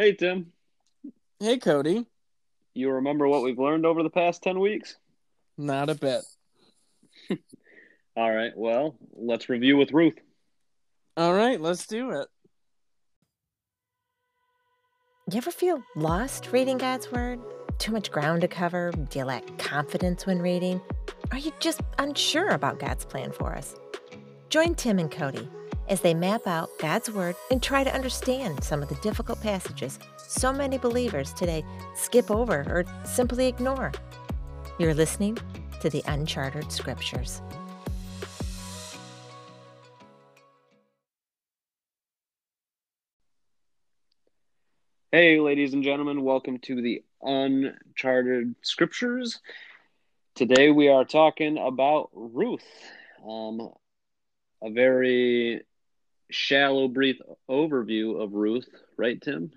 Hey, Tim. Hey, Cody. You remember what we've learned over the past 10 weeks? Not a bit. All right, well, let's review with Ruth. All right, let's do it. You ever feel lost reading God's Word? Too much ground to cover? Do you lack confidence when reading? Are you just unsure about God's plan for us? Join Tim and Cody as they map out God's Word and try to understand some of the difficult passages so many believers today skip over or simply ignore. You're listening to the Uncharted Scriptures. Hey, ladies and gentlemen, welcome to the Uncharted Scriptures. Today we are talking about Ruth. Um, a very shallow, brief overview of Ruth, right, Tim?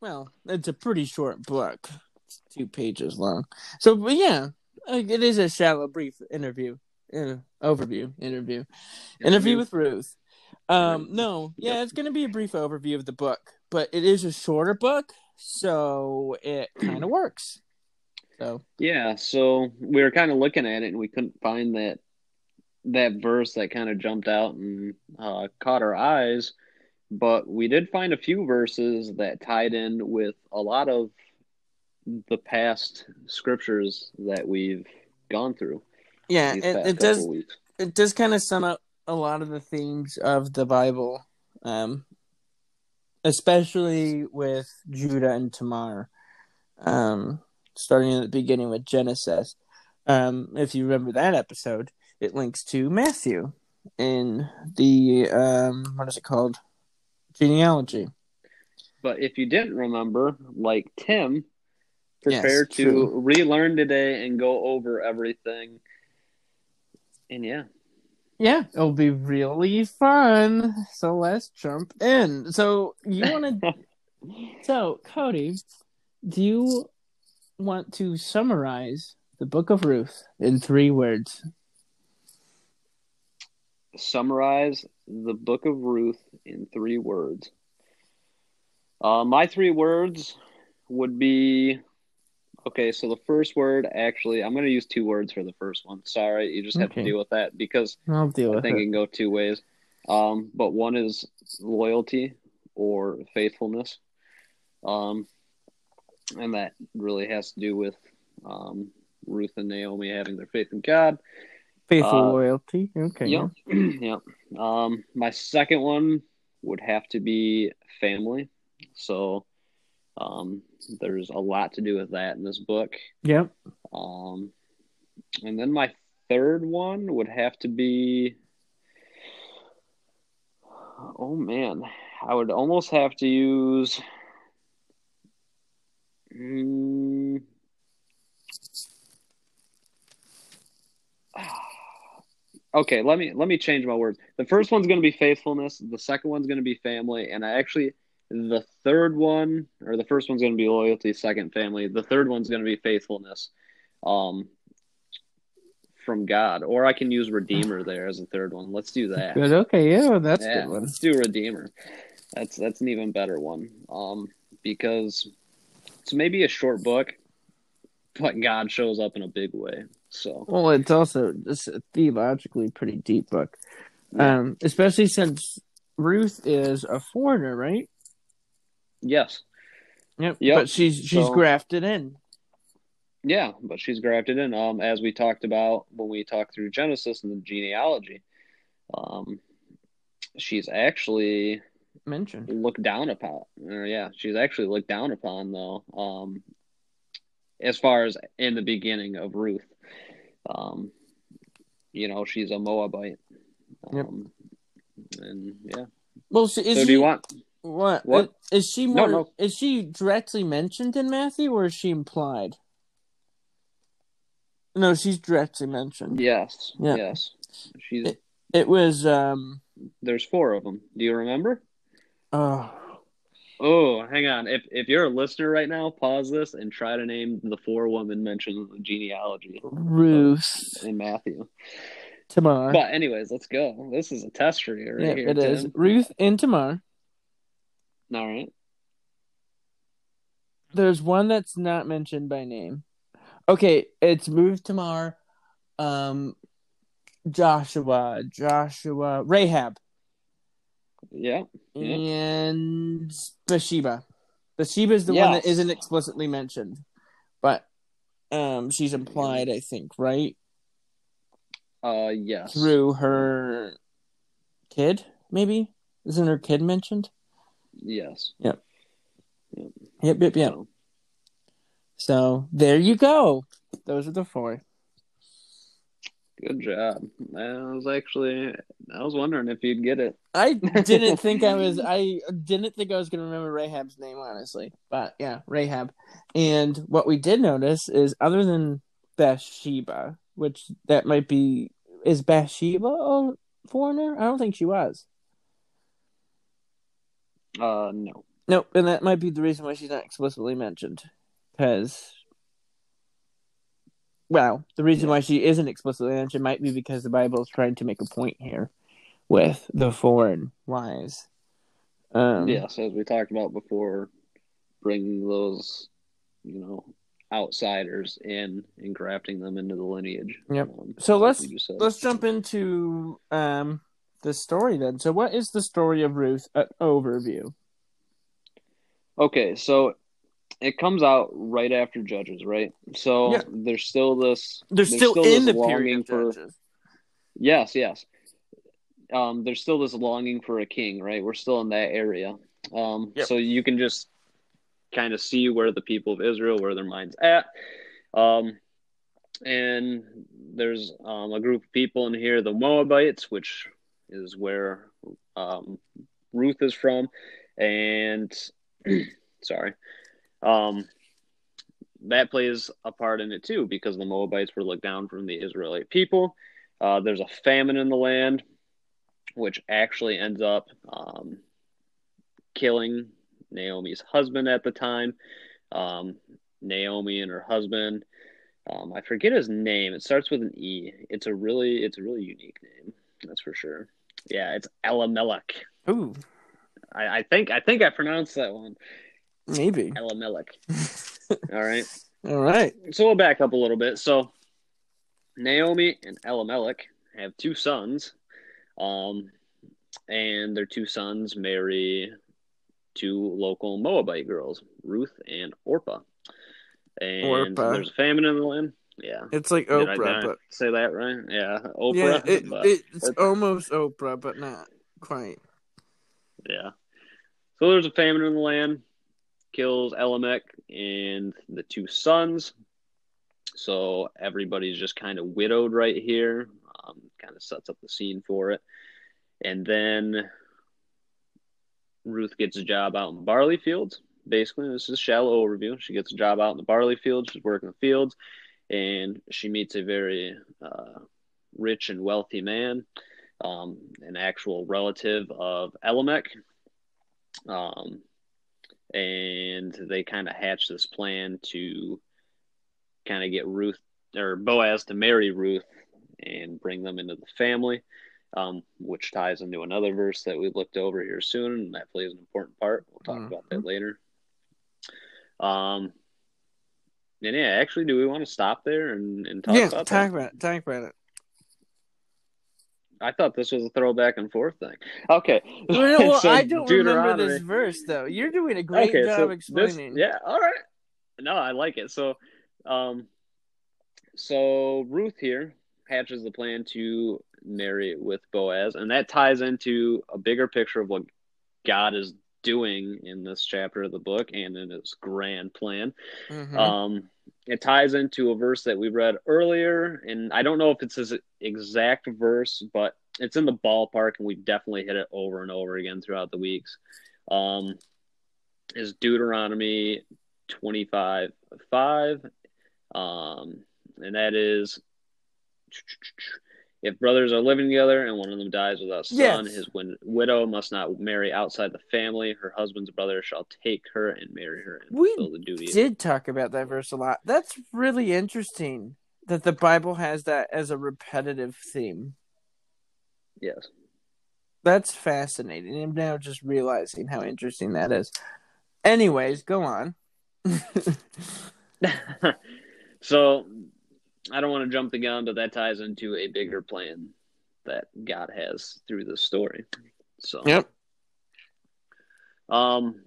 Well, it's a pretty short book. It's two pages long. So, but yeah, it is a shallow, brief interview, uh, overview, interview, interview with Ruth. Um, no, yeah, it's going to be a brief overview of the book, but it is a shorter book, so it kind of works. So yeah, so we were kind of looking at it and we couldn't find that that verse that kind of jumped out and uh, caught our eyes, but we did find a few verses that tied in with a lot of the past scriptures that we've gone through. Yeah, it, it does. Weeks. It does kind of sum up a lot of the themes of the Bible, um, especially with Judah and Tamar. Um, starting at the beginning with Genesis. Um, if you remember that episode, it links to Matthew in the um, what is it called? Genealogy. But if you didn't remember, like Tim, prepare yes, to relearn today and go over everything. And yeah. Yeah, it'll be really fun. So let's jump in. So you want to So, Cody, do you want to summarize the book of Ruth in 3 words? Summarize the book of Ruth in three words. Uh, my three words would be okay. So the first word, actually, I'm going to use two words for the first one. Sorry, you just have okay. to deal with that because I'll deal I think it. it can go two ways. Um, but one is loyalty or faithfulness, um, and that really has to do with um, Ruth and Naomi having their faith in God Faithful uh, loyalty. Okay. Yep. yep. Um, my second one would have to be family. So, um, there's a lot to do with that in this book. Yep. Um, and then my third one would have to be. Oh man, I would almost have to use. Mm, okay let me let me change my words. The first one's going to be faithfulness the second one's going to be family and i actually the third one or the first one's going to be loyalty second family. The third one's going to be faithfulness um from god. Or i can use redeemer there as a third one. Let's do that. Good. Okay yeah that's yeah, good one. let's do redeemer. That's that's an even better one um because it's maybe a short book but god shows up in a big way so well, it's also just a theologically pretty deep book, yeah. um, especially since Ruth is a foreigner, right? Yes. Yep. yep. But she's she's so, grafted in. Yeah, but she's grafted in. Um, as we talked about when we talked through Genesis and the genealogy, um, she's actually mentioned looked down upon. Or yeah, she's actually looked down upon though. Um, as far as in the beginning of Ruth. Um, you know, she's a Moabite. Um, yep. And yeah. Well, so, so she, do you want what? What is she more? No, no. Is she directly mentioned in Matthew, or is she implied? No, she's directly mentioned. Yes. Yeah. Yes. She's. It, it was. um There's four of them. Do you remember? Oh, Oh, hang on. If if you're a listener right now, pause this and try to name the four women mentioned in the genealogy. Ruth and Matthew. Tamar. But anyways, let's go. This is a test for you right yeah, here. It Tim. is. Ruth and Tamar. All right. there's one that's not mentioned by name. Okay, it's Ruth Tamar, um, Joshua, Joshua, Rahab, Yeah. Yeah. and Bathsheba. Bathsheba is the one that Yes. isn't explicitly mentioned, but um, she's implied, I think, right Uh, yes. through her kid, maybe. Isn't her kid mentioned? Yes. Yep, yep, yep. So, So there you go. Those are the four. Good job. I was actually, I was wondering if you'd get it. I didn't think I was. I didn't think I was going to remember Rahab's name, honestly. But yeah, Rahab. And what we did notice is, other than Bathsheba, which that might be, is Bathsheba a foreigner? I don't think she was. Uh, no. Nope, and that might be the reason why she's not explicitly mentioned. Because, well, the reason why she isn't explicitly mentioned might be because the Bible is trying to make a point here with the foreign wives. Um, Yes, as we talked about before, bringing those, you know, outsiders in and grafting them into the lineage. Yep. Um, So let's we just said. let's jump into um the story then. So, what is the story of Ruth? An overview. Okay, so it comes out right after Judges, right? So Yeah. there's still this. They're there's still, in this the period of for Judges. yes, yes. Um, there's still this longing for a king, right? We're still in that area. Um, Yep. so you can just kind of see where the people of Israel, where their minds at. Um, and there's um, a group of people in here, the Moabites, which is where um, Ruth is from, and sorry, um, that plays a part in it too because the Moabites were looked down from the Israelite people. Uh, there's a famine in the land, which actually ends up um, killing Naomi's husband at the time. Um, Naomi and her husband. Um, I forget his name. It starts with an E. It's a really, it's a really unique name. That's for sure. Yeah, it's Elimelech. Ooh, I, I think, I think I pronounced that one. Maybe. Elimelech. All right. All right. So we'll back up a little bit. So Naomi and Elimelech have two sons, um, and their two sons marry two local Moabite girls, Ruth and Orpah. And Orpah. there's a famine in the land. Yeah. It's like Did I- Oprah, did I but say that right? Yeah, Oprah. yeah, it, it's Oprah. almost Oprah, but not quite. Yeah. So there's a famine in the land, kills Elimelech and the two sons. So everybody's just kind of widowed right here. Um, kind of sets up the scene for it. And then Ruth gets a job out in barley fields. Basically, this is a shallow overview. She gets a job out in the barley fields. She's working the fields, and she meets a very uh, rich and wealthy man, um, an actual relative of Elimelech. Um, and they kind of hatch this plan to kind of get Ruth or Boaz to marry Ruth and bring them into the family, um, which ties into another verse that we looked over here soon, and that plays an important part. We'll talk about that later. Um, and yeah, actually, do we want to stop there and, and talk yeah, about talk that? about it. Talk about it. I thought this was a throwback and forth thing. Okay. Well, well, So I don't remember this verse though. You're doing a great okay, job so this- explaining. yeah, all right. No, I like it. So, um, so Ruth here hatches the plan to marry with Boaz, and that ties into a bigger picture of what God is doing in this chapter of the book and in His grand plan. Mhm. Um, it ties into a verse that we read earlier, and I don't know if it's this exact verse, but it's in the ballpark, and we've definitely hit it over and over again throughout the weeks. Um, is Deuteronomy 25 5. Um, and that is if brothers are living together and one of them dies without a son, Yes. his win- widow must not marry outside the family. Her husband's brother shall take her and marry her and We fulfill the duty. of- did talk about that verse a lot. That's really interesting that the Bible has that as a repetitive theme. Yes. That's fascinating. I'm now just realizing how interesting that is. Anyways, go on. so I don't want to jump the gun, but that ties into a bigger plan that God has through this story. So Yep. Um,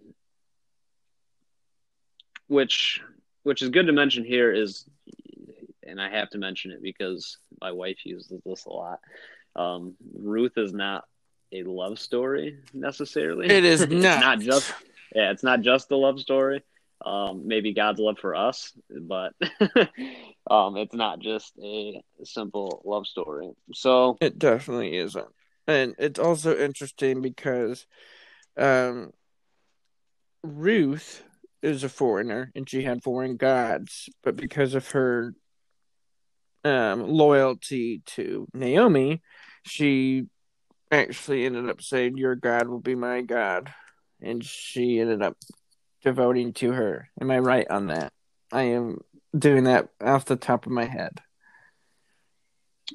which which is good to mention here is, and I have to mention it because my wife uses this a lot. Um, Ruth is not a love story necessarily. It is It's not. not just yeah, it's not just a love story. Um, maybe God's love for us, but um, it's not just a simple love story. So It definitely isn't. And it's also interesting because um, Ruth is a foreigner and she had foreign gods, but because of her um, loyalty to Naomi, she actually ended up saying, Your God will be my God. And she ended up devoting to her. Am I right on that? I am doing that off the top of my head.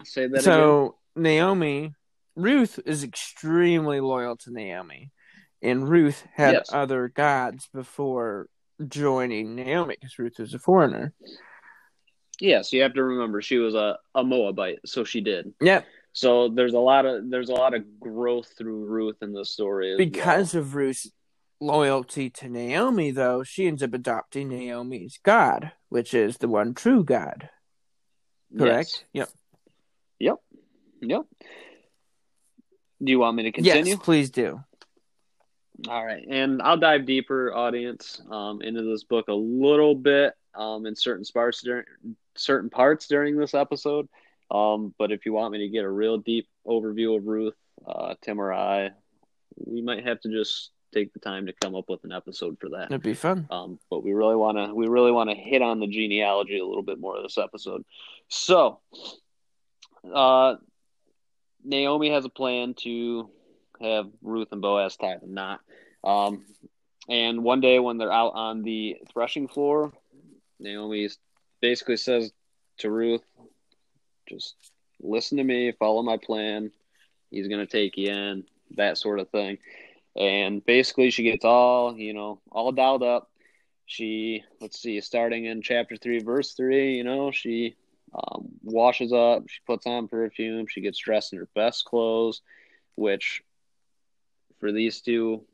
say that again. So Naomi, Ruth is extremely loyal to Naomi, and Ruth had Yes. other gods before joining Naomi because Ruth is a foreigner. Yes, you have to remember she was a, a Moabite, so she did. Yep, So there's a lot of there's a lot of growth through Ruth in the story. because of Ruth's loyalty to Naomi, though, she ends up adopting Naomi's god, which is the one true God. Correct? Yep. Yes. Yep. Yep. Do you want me to continue? Yes, please do. All right, and I'll dive deeper, audience, um, into this book a little bit um, in certain parts during certain parts during this episode. Um, but if you want me to get a real deep overview of Ruth, uh, Tim or I, we might have to just take the time to come up with an episode for that. It'd be fun. Um, but we really want to we really want to hit on the genealogy a little bit more of this episode. So, uh, Naomi has a plan to have Ruth and Boaz tie the knot. Um, and one day when they're out on the threshing floor, Naomi basically says to Ruth, "Just listen to me, follow my plan. He's gonna take you in, that sort of thing." And basically she gets all you know all dialed up. She let's see starting in chapter 3 verse 3 you know she um, washes up. She puts on perfume. She gets dressed in her best clothes which for these two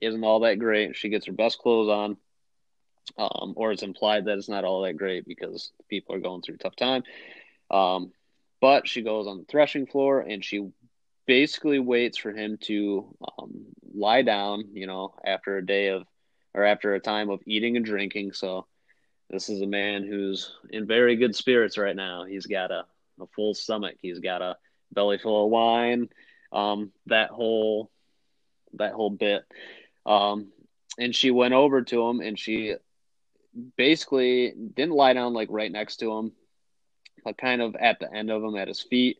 isn't all that great. She gets her best clothes on um, or it's implied that it's not all that great because people are going through a tough time. Um, but she goes on the threshing floor and she basically waits for him to um, lie down, you know, after a day of or after a time of eating and drinking. So this is a man who's in very good spirits right now. He's got a, a full stomach. He's got a belly full of wine. Um, that whole that whole bit. Um, and she went over to him and she basically didn't lie down like right next to him, but kind of at the end of him at his feet.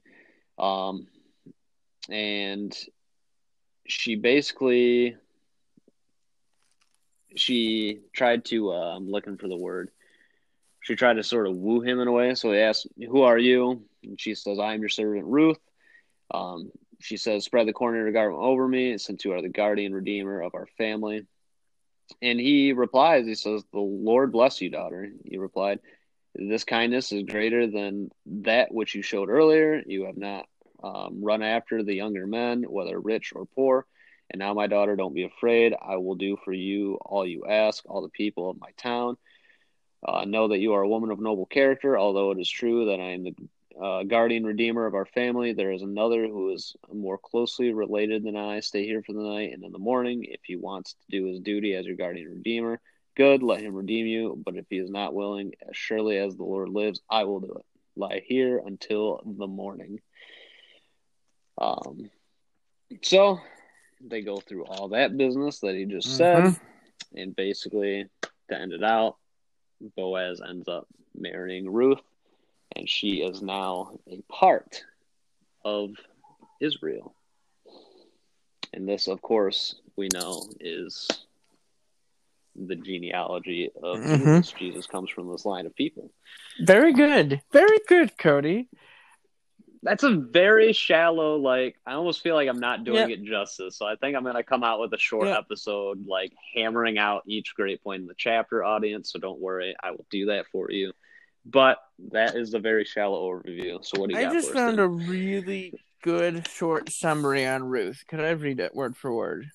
Um, and she basically she tried to uh, i'm looking for the word. She tried to sort of woo him in a way. So he asked who are you? And she says i am your servant ruth. Um, she says spread the corner of garment over me since you are the guardian redeemer of our family. And he replies he says the lord bless you daughter. He replied this kindness is greater than that which you showed earlier. You have not um, run after the younger men, whether rich or poor. And now, my daughter, don't be afraid. I will do for you all you ask, all the people of my town. Uh, know that you are a woman of noble character, although it is true that I am the uh, guardian redeemer of our family. There is another who is more closely related than I. Stay here for the night, and in the morning, if he wants to do his duty as your guardian redeemer, good, let him redeem you. But if he is not willing, as surely as the Lord lives, I will do it. Lie here until the morning. Um, so they go through all that business that he just said, Mhm. and basically to end it out, Boaz ends up marrying Ruth, and she is now a part of Israel. And this, of course, we know is the genealogy of Mhm. Jesus. Jesus comes from this line of people. Very good. Very good, Cody. That's a very shallow. Like I almost feel like I'm not doing Yeah. it justice. So I think I'm gonna come out with a short Yeah. episode, like hammering out each great point in the chapter. Audience, so don't worry, I will do that for you. But that is a very shallow overview. So what do you I just found a really good short summary on Ruth. Could I read it word for word?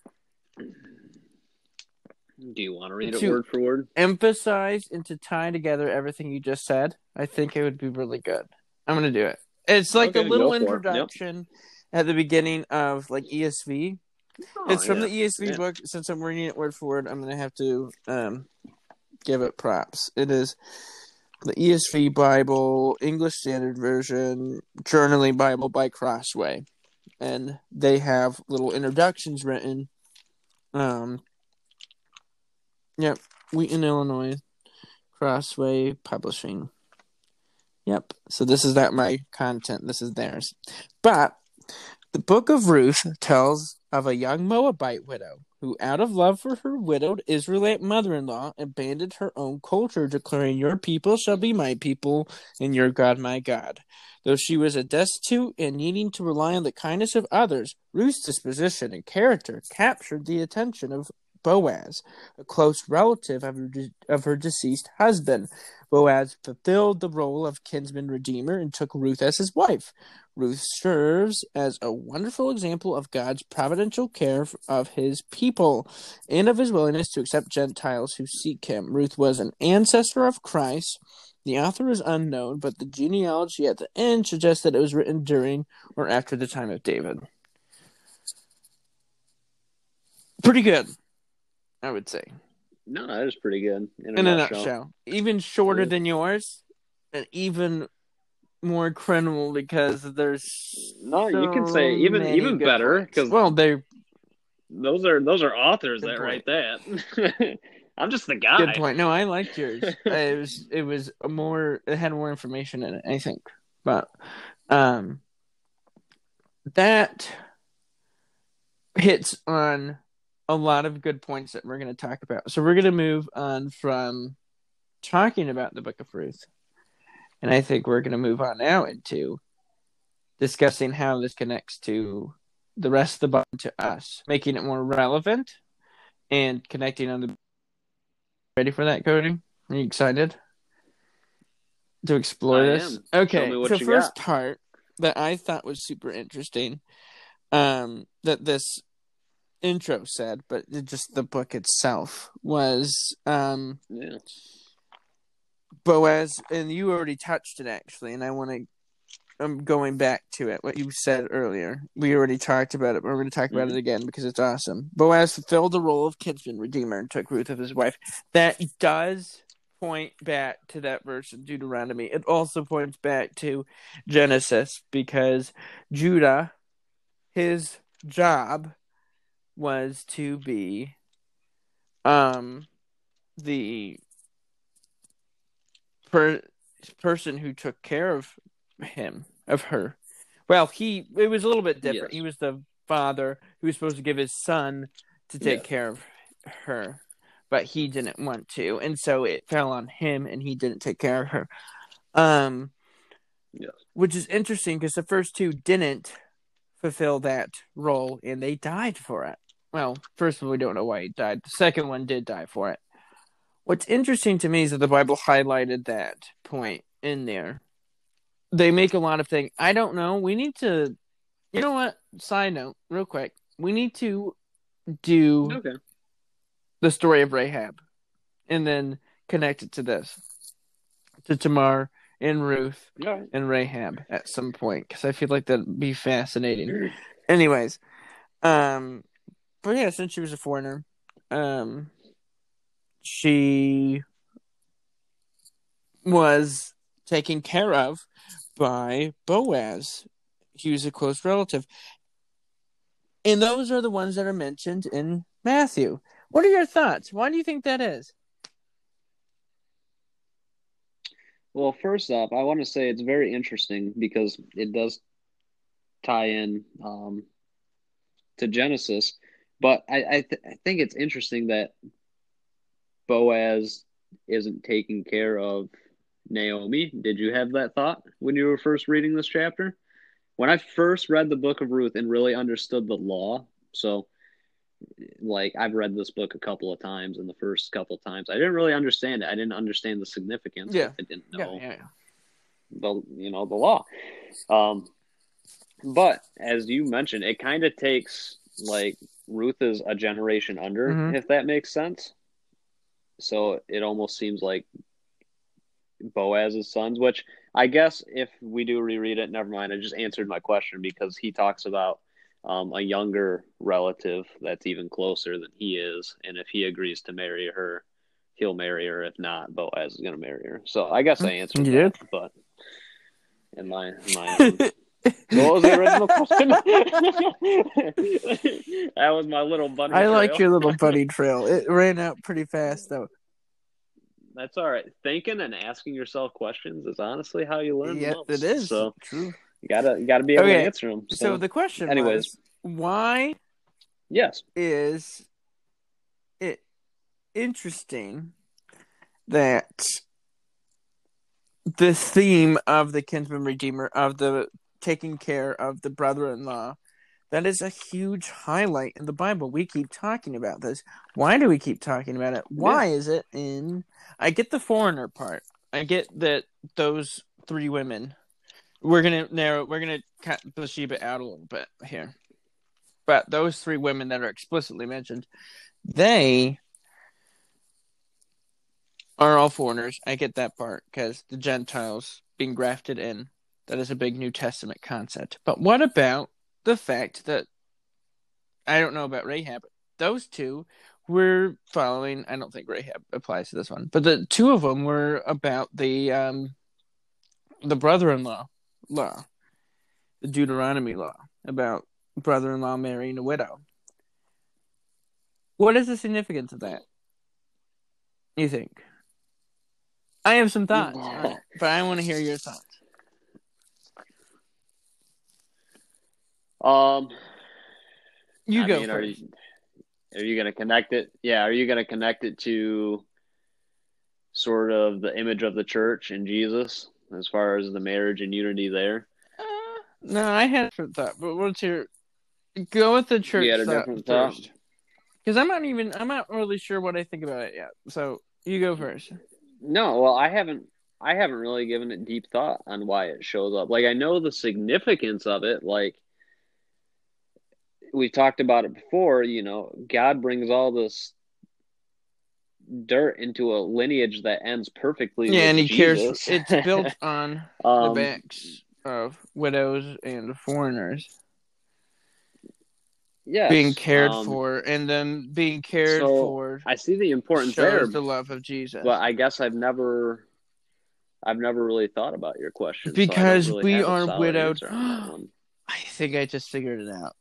Do you want to read it word for word? Emphasize and to tie together everything you just said. I think it would be really good. I'm gonna do it. It's like Okay, a little it. Yep. introduction at the beginning of like ESV. Oh, it's from yeah. the ESV Yeah. book. Since I'm reading it word for word, I'm gonna have to um, give it props. It is the ESV Bible, English Standard Version, Journaling Bible by Crossway, and they have little introductions written. Um, yep, Wheaton, Illinois, Crossway Publishing. Yep. So this is not my content. This is theirs. But the book of Ruth tells of a young Moabite widow who, out of love for her widowed Israelite mother in law, abandoned her own culture, declaring, Your people shall be my people, and your God my God. Though she was a destitute and needing to rely on the kindness of others, Ruth's disposition and character captured the attention of Boaz, a close relative of her, de- of her deceased husband. Boaz fulfilled the role of kinsman redeemer and took Ruth as his wife. Ruth serves as a wonderful example of God's providential care of his people and of his willingness to accept Gentiles who seek him. Ruth was an ancestor of Christ. The author is unknown, but the genealogy at the end suggests that it was written during or after the time of David. Pretty good, I would say. No, that is pretty good. In a, In a nutshell. nutshell. Even shorter Yeah. than yours, and even more credible because there's No, you can say even even better because well, they those are those are authors that point. write that. I'm just the guy. good point. No, I liked yours. it was it was more it had more information in it. I think, but um, that hits on a lot of good points that we're going to talk about. So we're going to move on from talking about the Book of Ruth, and I think we're going to move on now into discussing how this connects to the rest of the Bible to us, making it more relevant and connecting on the. Ready for that, Cody? Are you excited to explore I this? am. Okay, Show me what so you first got. part that I thought was super interesting, um, that this intro said, but just the book itself was um Yeah. Boaz, and you already touched it actually, and I want to. I'm going back to it. What you said earlier, we already talked about it, but we're going to talk about Mhm. it again because it's awesome. Boaz fulfilled the role of kinsman redeemer and took Ruth as his wife. That does point back to that verse in Deuteronomy. It also points back to Genesis because Judah, his job was to be um the per- person who took care of him of her well he it was a little bit different Yes. he was the father who was supposed to give his son to take Yes. care of her but he didn't want to and so it fell on him and he didn't take care of her um Yes. which is interesting because the first two didn't fulfill that role and they died for it well first of all we don't know why he died. The second one did die for it. What's interesting to me is that the bible highlighted that point in there. They make a lot of things. I don't know. We need to you know what? Side note real quick. We need to do Okay. the story of Rahab and then connect it to this to Tamar and Ruth right. and Rahab at some point because I feel like that'd be fascinating. Anyways, um, but yeah, since she was a foreigner, um, she was taken care of by Boaz. He was a close relative. And those are the ones that are mentioned in Matthew. What are your thoughts? Why do you think that is? Well, first off, I want to say it's very interesting because it does tie in um, to Genesis, but I I, th- I think it's interesting that Boaz isn't taking care of Naomi. Did you have that thought when you were first reading this chapter? when I first read the book of Ruth and really understood the law, so like I've read this book a couple of times and the first couple of times I didn't really understand it. I didn't understand the significance. Yeah. I didn't know Yeah, yeah, yeah. the you know the law. Um, but as you mentioned, it kind of takes like Ruth is a generation under, Mhm. if that makes sense. So it almost seems like Boaz's sons, which I guess if we do reread it, never mind. I just answered my question because he talks about um, a younger relative that's even closer than he is, and if he agrees to marry her, he'll marry her. If not, Boaz is going to marry her. So I guess I answered You that, but in my in my what was the original question? that was my little bunny. Trail. I like your little bunny trail. It ran out pretty fast though. That's all right. Thinking and asking yourself questions is honestly how you learn. the Yeah, most. it is. So True. you gotta you gotta be able Okay, to answer them. So, So the question anyways. was, why yes, is it interesting that the theme of the kinsman redeemer of the taking care of the brother-in-law. That is a huge highlight in the bible. We keep talking about this. Why do we keep talking about it? Why is it in i get the foreigner part. I get that those three women we're gonna narrow we're gonna cut bathsheba out a little bit here. But those three women that are explicitly mentioned they are all foreigners. I get that part because the Gentiles being grafted in, that is a big New Testament concept. But what about the fact that I don't know about Rahab, but those two were following, I don't think Rahab applies to this one, but the two of them were about the um the brother-in-law law, the Deuteronomy law about brother-in-law marrying a widow. What is the significance of that? You think? I have some thoughts, but I want to hear your thoughts. Um, You I go mean, are you are you gonna connect it? Yeah, are you gonna connect it to sort of the image of the church and Jesus as far as the marriage and unity there? Uh, no, I had a different thought, but what's your go with the church You had a different thought? Because I'm not even I'm not really sure what I think about it yet. So you go first. No, well, I haven't. I haven't really given it deep thought on why it shows up. Like I know the significance of it. Like we've talked about it before. You know, God brings all this dirt into a lineage that ends perfectly. Yeah, and he Jesus. cares. It's built on um, the backs of widows and foreigners yes, being cared um, for, and then being cared so for I see the importance there, the love of Jesus. but I guess I've never. I've never really thought about your question so Because really we are widowed. answer on that one. I think I just figured it out.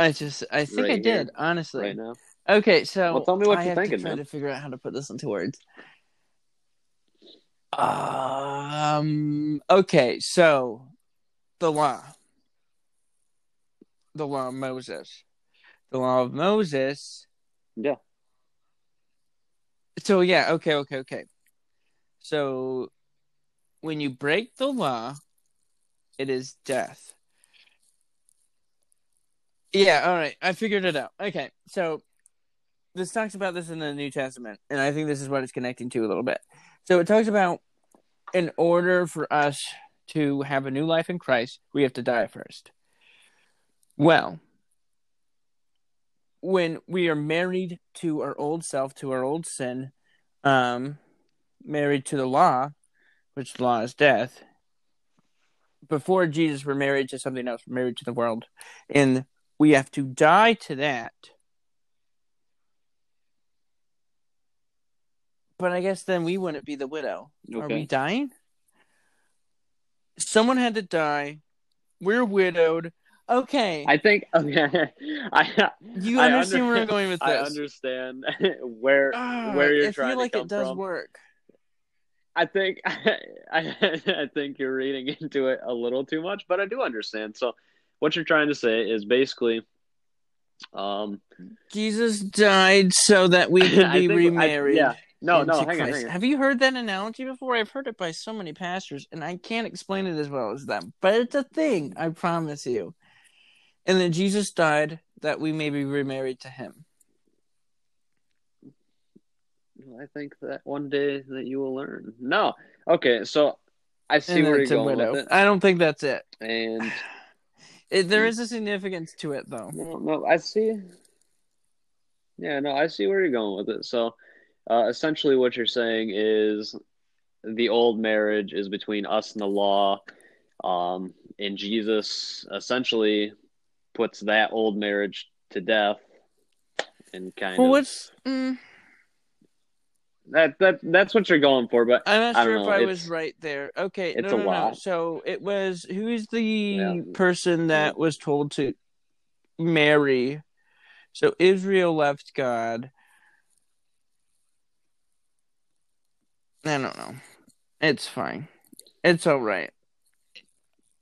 I just, I think I Right here, did, honestly. right now. Okay, so Well, tell me what I you're have thinking, to try man. to figure out how to put this into words. Um. Okay, so the law, the law of Moses, the law of Moses. Yeah. So yeah, okay, okay, okay. So when you break the law, it is death. Yeah, all right. I figured it out. Okay, so this talks about this in the New Testament, and I think this is what it's connecting to a little bit. So it talks about in order for us to have a new life in Christ, we have to die first. Well, when we are married to our old self, to our old sin, um, married to the law, which the law is death. Before Jesus, we're married to something else. Married to the world, and we have to die to that. But I guess then we wouldn't be the widow. Are we dying? Someone had to die. We're widowed. Okay, I think okay. I you I understand where I'm going with this. I understand where Ah, where you're I trying feel like to come it does from. work. I think I, I think you're reading into it a little too much, but I do understand. So what you're trying to say is basically um Jesus died so that we could be think- I- remarried. yeah. No, no, hang on, hang on. Have you heard that analogy before? I've heard it by so many pastors, and I can't explain it as well as them. But it's a thing, I promise you. And then Jesus died that we may be remarried to him. I think that one day that you will learn. No, okay, so I see And where you're going with it, I don't think that's it. and it. There is a significance to it, though. no, no, I see. Yeah, no, I see where you're going with it. So, uh, essentially, what you're saying is the old marriage is between us and the law, um, and Jesus essentially puts that old marriage to death, and kind Well, of what's. Mm, that that that's what you're going for. But I'm not sure don't if know, I it's- was right there. Okay, it's no, a no, no. So it was who's the Yeah. person that was told to marry? So Israel left God. I don't know. It's fine. It's all right.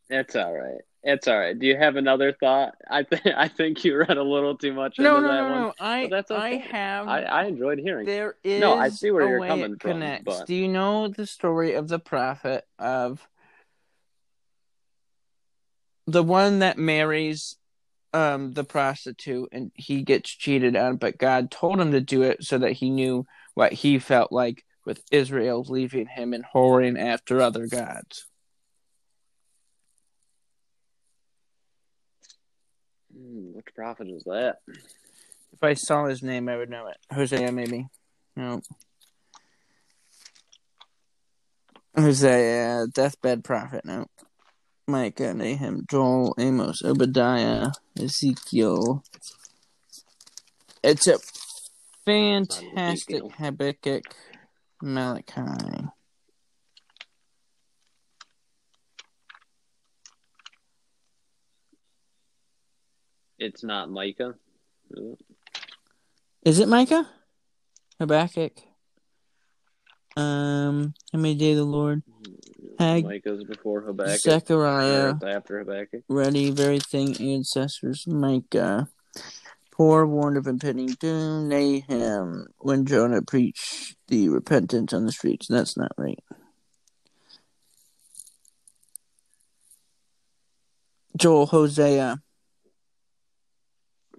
It's all right. It's all right. Do you have another thought? I think I think you read a little too much No, into no, that no, one. no. I but that's I have. I, I enjoyed hearing. There is No, I see where you're coming from, connects. but- Do you know the story of the prophet of the one that marries um the prostitute and he gets cheated on, but God told him to do it so that he knew what he felt like with Israel leaving him and whoring after other gods. Hmm, which prophet is that? If I saw his name, I would know it. Hosea, maybe. No. Hosea, deathbed prophet. No. Micah, Nahum, Joel, Amos, Obadiah, Ezekiel. It's a fantastic Habakkuk, Malachi. It's not Micah. is it? Is it Micah? Habakkuk. Um, how many day the Lord? Hag- Micah's before Habakkuk. Zechariah. after Habakkuk. ready, very thing ancestors Micah. Poor warned of impending doom, Nahum, when Jonah preached the repentance on the streets. That's not right. Joel Hosea.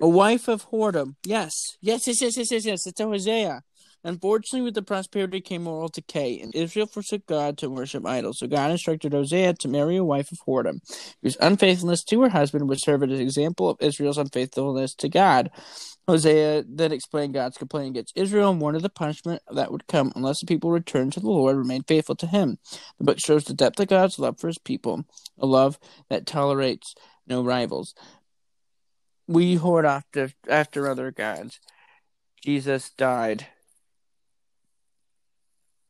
A wife of whoredom. Yes. Yes, yes, yes, yes, yes, yes. It's Hosea. Unfortunately, with the prosperity came moral decay, and Israel forsook God to worship idols. So God instructed Hosea to marry a wife of whoredom, whose unfaithfulness to her husband would serve as an example of Israel's unfaithfulness to God. Hosea then explained God's complaint against Israel and warned of the punishment that would come unless the people returned to the Lord and remained faithful to him. The book shows the depth of God's love for his people, a love that tolerates no rivals. We hoard after, after other gods. Jesus died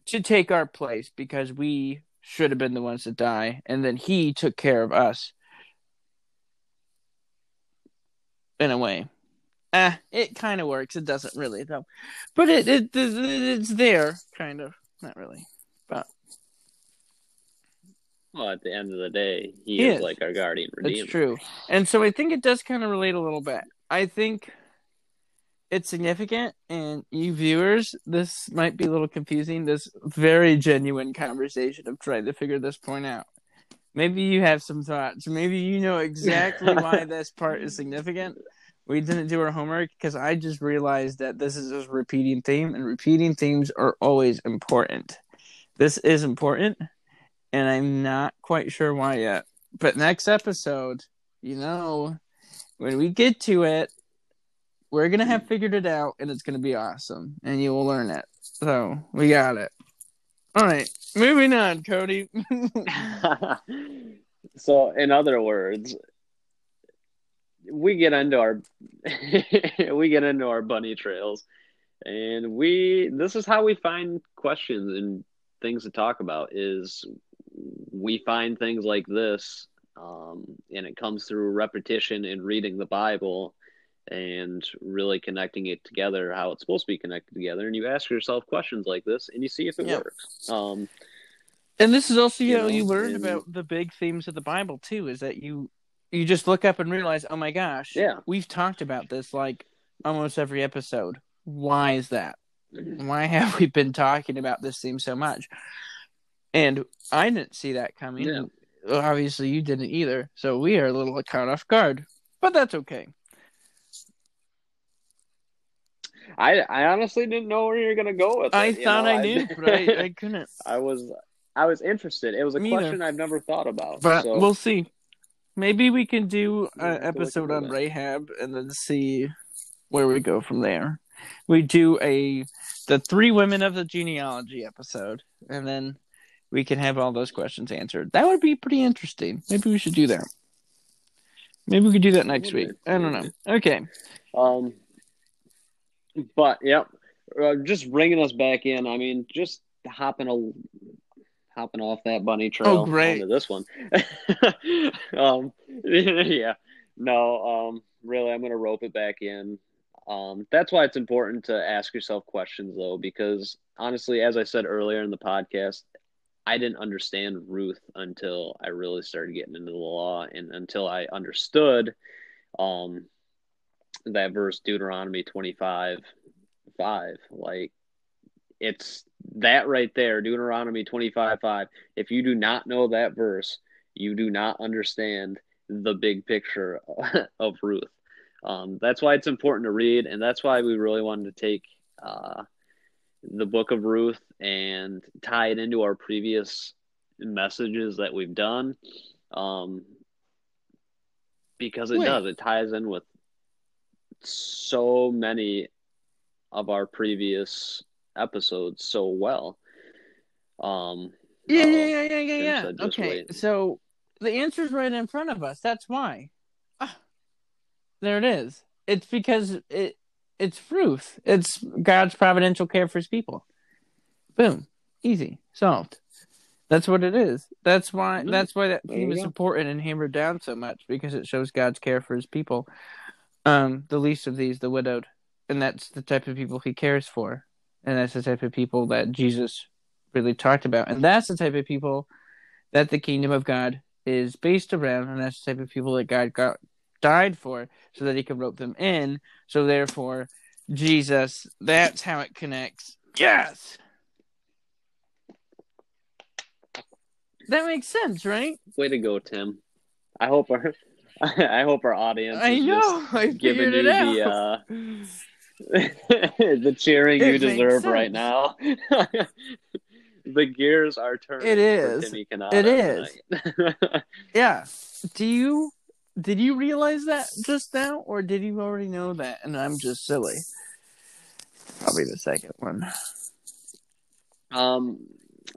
to take our place because we should have been the ones to die, and then he took care of us. In a way. Eh, it kind of works. It doesn't really, though. But it, it, it it's there, kind of. Not really. But Well, at the end of the day, he, He is, is. like our guardian redeemer. It's true. And so I think it does kind of relate a little bit. I think it's significant, and you viewers, this might be a little confusing. This very genuine conversation of trying to figure this point out. Maybe you have some thoughts. Maybe you know exactly why this part is significant. We didn't do our homework because I just realized that this is a repeating theme, and repeating themes are always important. This is important, and I'm not quite sure why yet. But next episode, you know, when we get to it, we're gonna have figured it out, and it's gonna be awesome, and you will learn it. So we got it. All right, moving on, Cody. so, in other words, we get into our we get into our bunny trails, and we this is how we find questions and things to talk about. Is we find things like this, um, and it comes through repetition and reading the Bible. And really connecting it together, how it's supposed to be connected together, and you ask yourself questions like this, and you see if it Yeah. works. Um, And this is also You how you know, learn and- about the big themes of the Bible too. Is that you you just look up and realize, oh my gosh, Yeah. we've talked about this like almost every episode. Why is that? why have we been talking about this theme so much? And I didn't see that coming. Yeah. Obviously, you didn't either. So we are a little caught off guard, but that's okay. I I honestly didn't know where you were gonna go with it. I thought know? I knew, but I, I couldn't. I was I was interested. It was a Me either. question I've never thought about. But so we'll see. Maybe we can do an like episode we'll on. Rahab and then see where we go from there. We do a the three women of the genealogy episode, and then we can have all those questions answered. That would be pretty interesting. Maybe we should do that. Maybe we could do that next week. I don't know. Okay. Um, but yep, uh, just bringing us back in. I mean, just hopping a hopping off that bunny trail Oh, great. onto this one. um, yeah, no, um, really, I'm gonna rope it back in. Um, that's why it's important to ask yourself questions though, because honestly, as I said earlier in the podcast, I didn't understand Ruth until I really started getting into the law and until I understood um that verse Deuteronomy 25 5 like it's that right there Deuteronomy 25 5 if you do not know that verse you do not understand the big picture of Ruth. Um that's why it's important to read and that's why we really wanted to take uh the book of Ruth and tie it into our previous messages that we've done um because it Wait. does it ties in with so many of our previous episodes so well um Yeah, yeah, yeah, yeah, yeah, Okay, wait. so the answer's right in front of us. That's why. Ah, there it is. It's because it it's Ruth. It's God's providential care for His people. Boom, easy, solved. That's what it is. That's why. That's why that theme is go. important and hammered down so much because it shows God's care for His people. Um, the least of these, the widowed, and that's the type of people He cares for, and that's the type of people that Jesus really talked about, and that's the type of people that the kingdom of God is based around, and that's the type of people that God got died for, so that He could rope them in. So therefore, Jesus, that's how it connects. Yes, that makes sense, right? way to go tim i hope our i hope our audience I is know. I giving you the uh the cheering It you deserve right now the gears are turning It is. It is. Yeah. Do you did you realize that just now, or did you already know that? And I'm just silly. Probably the second one. Um,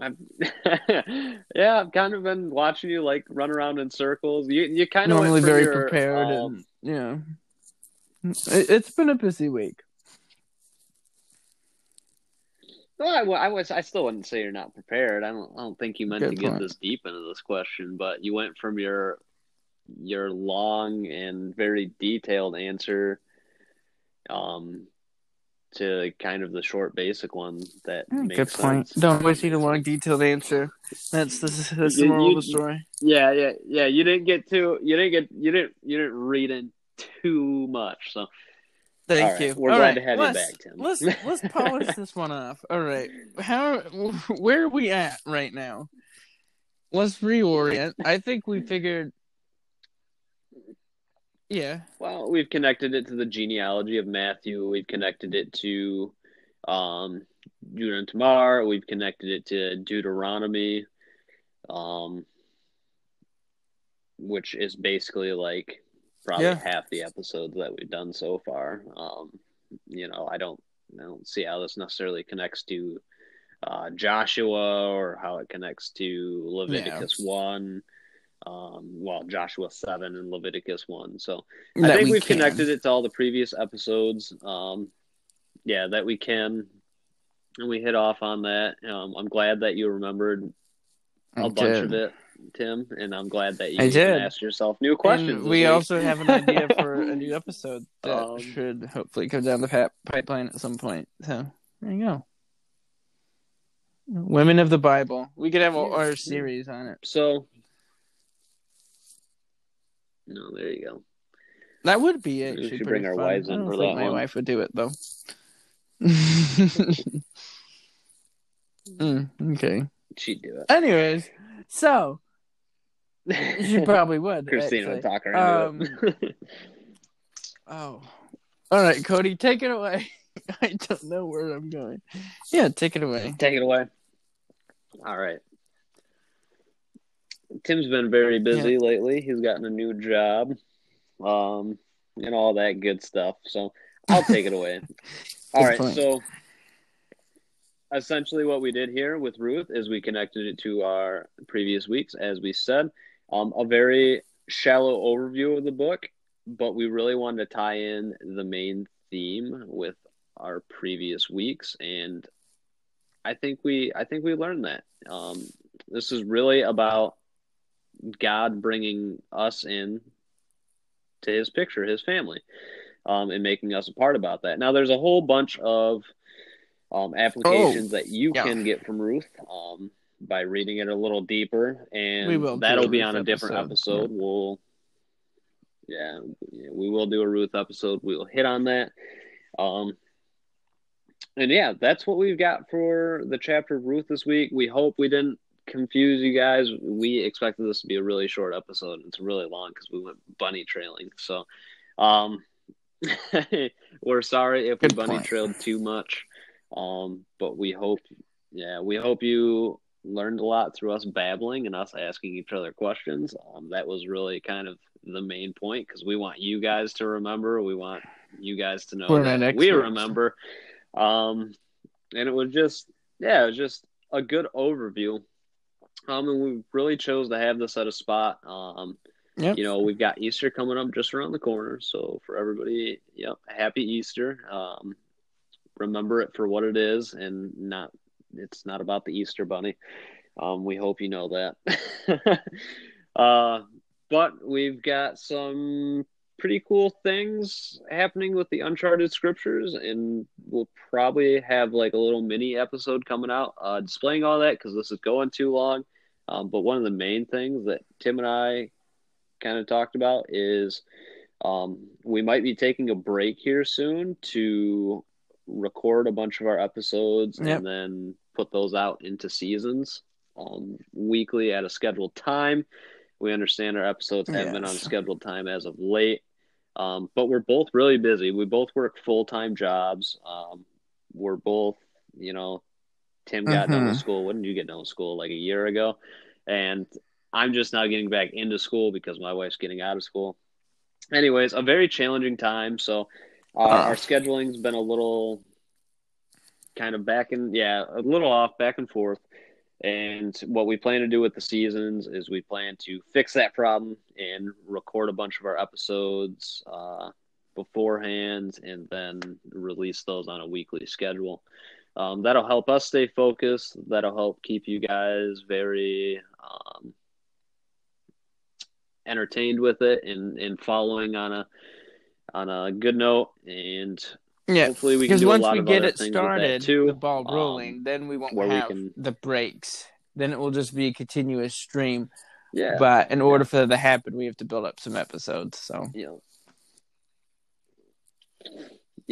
I've yeah, I've kind of been watching you like run around in circles. You you kind of Normally very your, prepared, um, and know, it, it's been a busy week. well, I, I was I still wouldn't say you're not prepared. I don't I don't think you meant Good to get this deep into this question, but you went from your your long and very detailed answer um to kind of the short basic one that Mm, makes Good point. sense. Don't always need a long, detailed answer. That's the that's the moral you- of the story. Yeah, yeah, yeah. You didn't get too. You didn't get. You didn't. You didn't read in too much. So Thank all right, you. We're All glad right, to have let's, you back, Tim. Let's let's polish this one off. All right, how where are we at right now? Let's reorient. I think we figured. Yeah, well, we've connected it to the genealogy of Matthew. We've connected it to um, Judah and Tamar. We've connected it to Deuteronomy, um, which is basically like probably Yeah. half the episodes that we've done so far. Um, you know, I don't, I don't see how this necessarily connects to uh, Joshua or how it connects to Leviticus one. Um, well, Joshua seven and Leviticus one. So I that think we we've can. connected it to all the previous episodes. Um, yeah, that we can, and we hit off on that. Um, I'm glad that you remembered a I bunch did. of it, Tim, and I'm glad that you I did. asked yourself new questions. And we also have an idea for a new episode that Um, should hopefully come down the pa- pipeline at some point. So there you go. Women of the Bible. We could have our series on it. so. No, there you go. That would be it. We Should should bring our wives in I don't for think that my one. wife would do it though. Mm, okay. She'd do it. Anyways, so she probably would. Christina would talk her it. Oh. All right, Cody, take it away. I don't know where I'm going. Yeah, take it away. Take it away. All right. Tim's been very busy lately. He's gotten a new job, um, and all that good stuff. So I'll take it away. all right, point. So essentially, what we did here with Ruth is we connected it to our previous weeks, as we said, um, a very shallow overview of the book, but we really wanted to tie in the main theme with our previous weeks and I think we I think we learned that. Um, this is really about God bringing us in to His picture, His family, um, and making us a part about that. Now, there's a whole bunch of um, applications that you yeah. can get from Ruth um, by reading it a little deeper, and We will that'll be on a different episode. episode. We'll yeah, yeah, we will do a Ruth episode. We will hit on that. Um, and yeah, that's what we've got for the chapter of Ruth this week. We hope we didn't confuse you guys. We expected this to be a really short episode. It's really long because we went bunny trailing. So, um, we're sorry if Good we bunny point. trailed too much. Um, but we hope, yeah, we hope you learned a lot through us babbling and us asking each other questions. Um, that was really kind of the main point because we want you guys to remember. We want you guys to know We're that we remember. Um, and it was just, yeah, it was just a good overview. Um, and we really chose to have this at a spot. Um, Yep. you know, we've got Easter coming up just around the corner. So for everybody, yep, happy Easter. Um, remember it for what it is and not, it's not about the Easter bunny. Um, we hope you know that. uh, but we've got some pretty cool things happening with the Uncharted scriptures, and we'll probably have like a little mini episode coming out uh, displaying all that because this is going too long. Um, but one of the main things that Tim and I kind of talked about is um, we might be taking a break here soon to record a bunch of our episodes Yep. and then put those out into seasons um, weekly at a scheduled time. We understand our episodes haven't been on Yes. scheduled time as of late, um, but we're both really busy. We both work full time jobs. Um, we're both, you know, Tim got done with Mhm. school. When did you get done with school? Like a year ago, and I'm just now getting back into school because my wife's getting out of school. Anyways, a very challenging time. So uh, Ah. our scheduling's been a little kind of back and yeah, a little off, back and forth. And what we plan to do with the seasons is we plan to fix that problem and record a bunch of our episodes uh, beforehand and then release those on a weekly schedule. Um, that'll help us stay focused. That'll help keep you guys very um, entertained with it and, and following on a on a good note. And Yeah, hopefully we can do a once lot we of get other it things with that started, too. the ball Um, rolling, then we won't where we have can- the breaks. Then it will just be a continuous stream. Yeah. But in order for that to happen, we have to build up some episodes. So Yeah.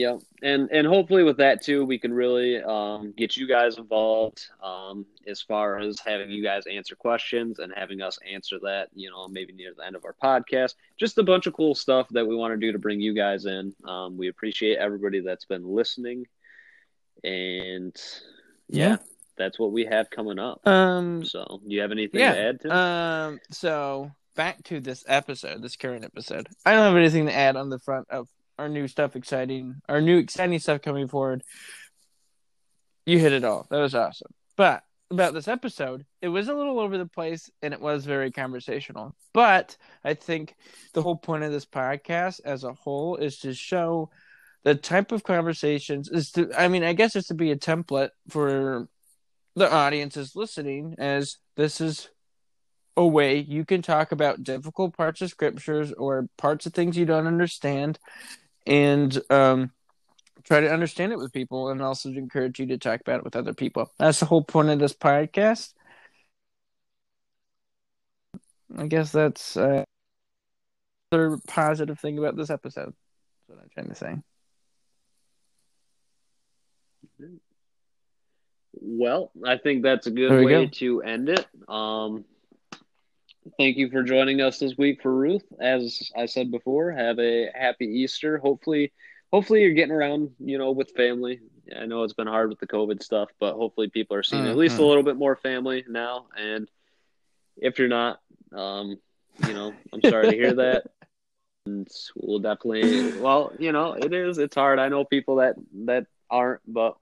Yeah, and and hopefully with that too, we can really um, get you guys involved um, as far as having you guys answer questions and having us answer that. You know, maybe near the end of our podcast. Just a bunch of cool stuff that we want to do to bring you guys in. Um, we appreciate everybody that's been listening, and yeah, Yeah. that's what we have coming up. um, So, do you have anything yeah. to add to? Um, so back to this episode, this current episode. I don't have anything to add on the front of our new stuff, exciting, our new exciting stuff coming forward. You hit it all. That was awesome. But about this episode, it was a little over the place and it was very conversational. But I think the whole point of this podcast as a whole is to show the type of conversations is to I mean, I guess it's to be a template for the audiences listening as this is a way you can talk about difficult parts of scriptures or parts of things you don't understand and um, try to understand it with people and also to encourage you to talk about it with other people. That's the whole point of this podcast. I guess that's uh, another positive thing about this episode. That's what I'm trying to say. Well, I think that's a good way go. to end it. Um, thank you for joining us this week for Ruth. As I said before, have a happy Easter. Hopefully, hopefully you're getting around, you know, with family. I know it's been hard with the COVID stuff, but hopefully people are seeing at least a Mhm. little bit more family now. And if you're not, um, you know, I'm sorry to hear that. And we'll definitely, well, you know, it is. It's hard. I know people that that aren't, but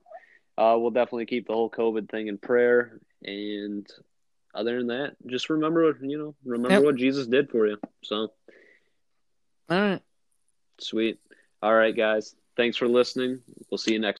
uh, we'll definitely keep the whole COVID thing in prayer. And other than that, just remember, you know, remember Yep. what Jesus did for you. So All right. sweet. All right, guys. Thanks for listening. We'll see you next.